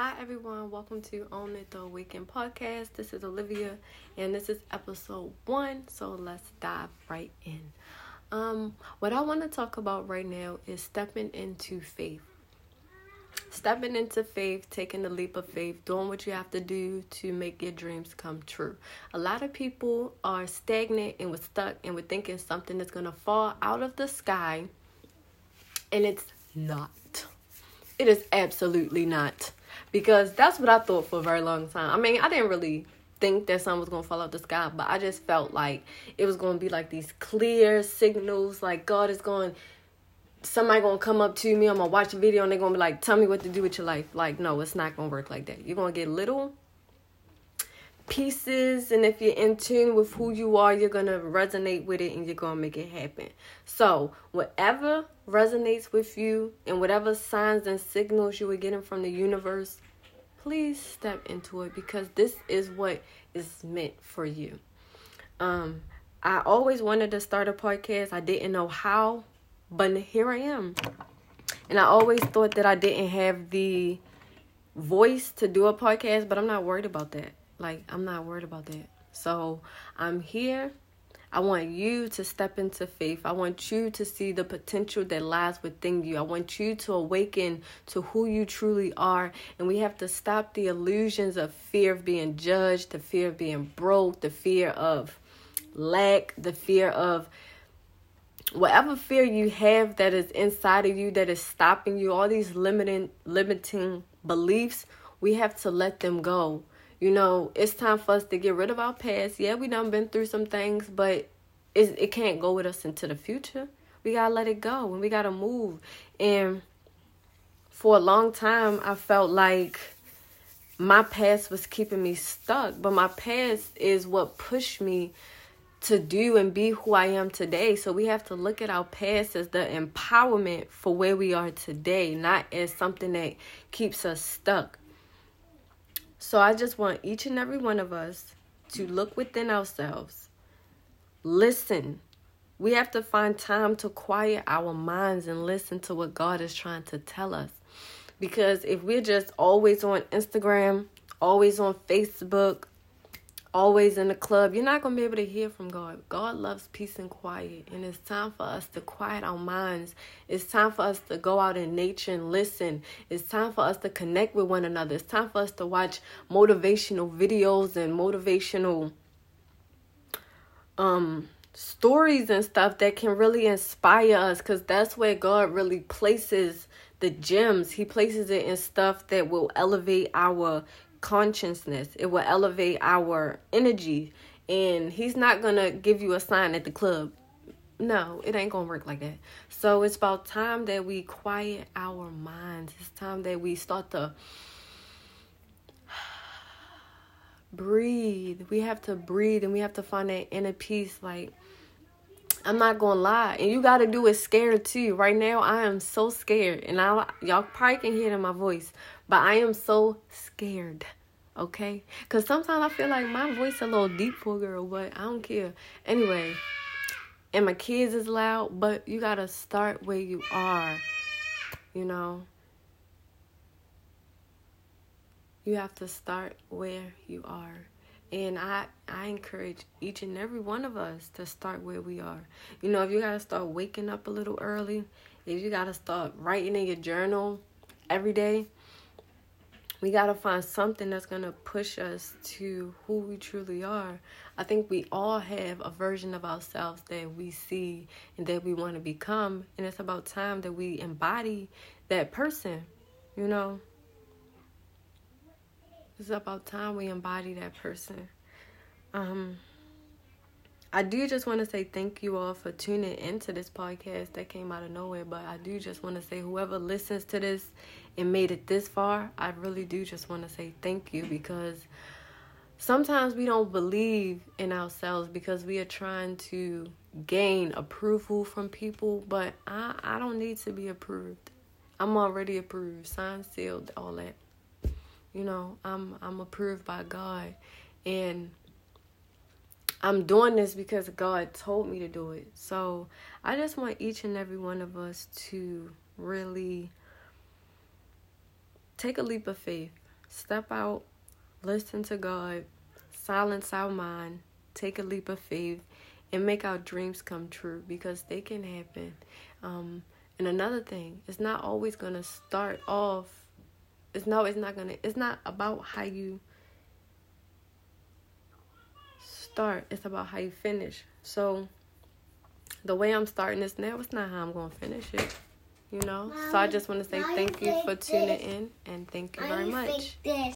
Hi, everyone. Welcome to Own It the Weekend podcast. This is Olivia, and this is episode one. So let's dive right in. Um, what I want to talk about right now is stepping into faith. Stepping into faith, taking the leap of faith, doing what you have to do to make your dreams come true. A lot of people are stagnant and we're stuck and we're thinking something is going to fall out of the sky, and it's not. It is absolutely not because that's what I thought for a very long time. I mean, I didn't really think that something was gonna fall out the sky, but I just felt like it was gonna be like these clear signals, like God is going. Somebody gonna come up to me. I'm gonna watch a video and they're gonna be like, "Tell me what to do with your life." Like, no, it's not gonna work like that. You're gonna get little pieces and if you're in tune with who you are you're gonna resonate with it and you're gonna make it happen. So whatever resonates with you and whatever signs and signals you are getting from the universe please step into it because this is what is meant for you. Um i always wanted to start a podcast. I didn't know how but here i am. And i always thought that i didn't have the voice to do a podcast but i'm not worried about that like, I'm not worried about that. So, I'm here. I want you to step into faith. I want you to see the potential that lies within you. I want you to awaken to who you truly are. And we have to stop the illusions of fear of being judged, the fear of being broke, the fear of lack, the fear of whatever fear you have that is inside of you that is stopping you, all these limiting limiting beliefs, we have to let them go you know, it's time for us to get rid of our past. Yeah, we done been through some things, but it it can't go with us into the future. We gotta let it go and we gotta move. And for a long time, I felt like my past was keeping me stuck, but my past is what pushed me to do and be who I am today. So we have to look at our past as the empowerment for where we are today, not as something that keeps us stuck. So I just want each and every one of us to look within ourselves, listen. We have to find time to quiet our minds and listen to what God is trying to tell us. Because if we're just always on Instagram, always on Facebook, always in the club, you're not going to be able to hear from God. God loves peace and quiet. And it's time for us to quiet our minds. It's time for us to go out in nature and listen. It's time for us to connect with one another. It's time for us to watch motivational videos and motivational um stories and stuff that can really inspire us cuz that's where God really places the gems. He places it in stuff that will elevate our consciousness. It will elevate our energy. And he's not going to give you a sign at the club. No, it ain't going to work like that. So it's about time that we quiet our minds. It's time that we start to breathe. We have to breathe and we have to find that inner peace. Like, I'm not gonna lie, and you gotta do it scared too. Right now, I am so scared, and I y'all probably can hear it in my voice, but I am so scared. Okay, cause sometimes I feel like my voice a little deep for girl, but I don't care. Anyway, and my kids is loud, but you gotta start where you are. You know, you have to start where you are. And I, I encourage each and every one of us to start where we are. You know, if you got to start waking up a little early, if you got to start writing in your journal every day, we got to find something that's going to push us to who we truly are. I think we all have a version of ourselves that we see and that we want to become. And it's about time that we embody that person, you know. It's about time we embody that person. Um, I do just want to say thank you all for tuning into this podcast that came out of nowhere. But I do just want to say, whoever listens to this and made it this far, I really do just want to say thank you because sometimes we don't believe in ourselves because we are trying to gain approval from people. But I, I don't need to be approved. I'm already approved, signed, sealed, all that. You know, I'm I'm approved by God and I'm doing this because God told me to do it. So, I just want each and every one of us to really take a leap of faith. step out, listen to God, silence our mind, take a leap of faith, and make our dreams come true because they can happen. Um, and another thing, it's not always gonna start off. It's no, it's not gonna. It's not about how you start. It's about how you finish. So the way I'm starting this now, it's not how I'm gonna finish it. You know. so I just want to say thank you for tuning in and thank you very much.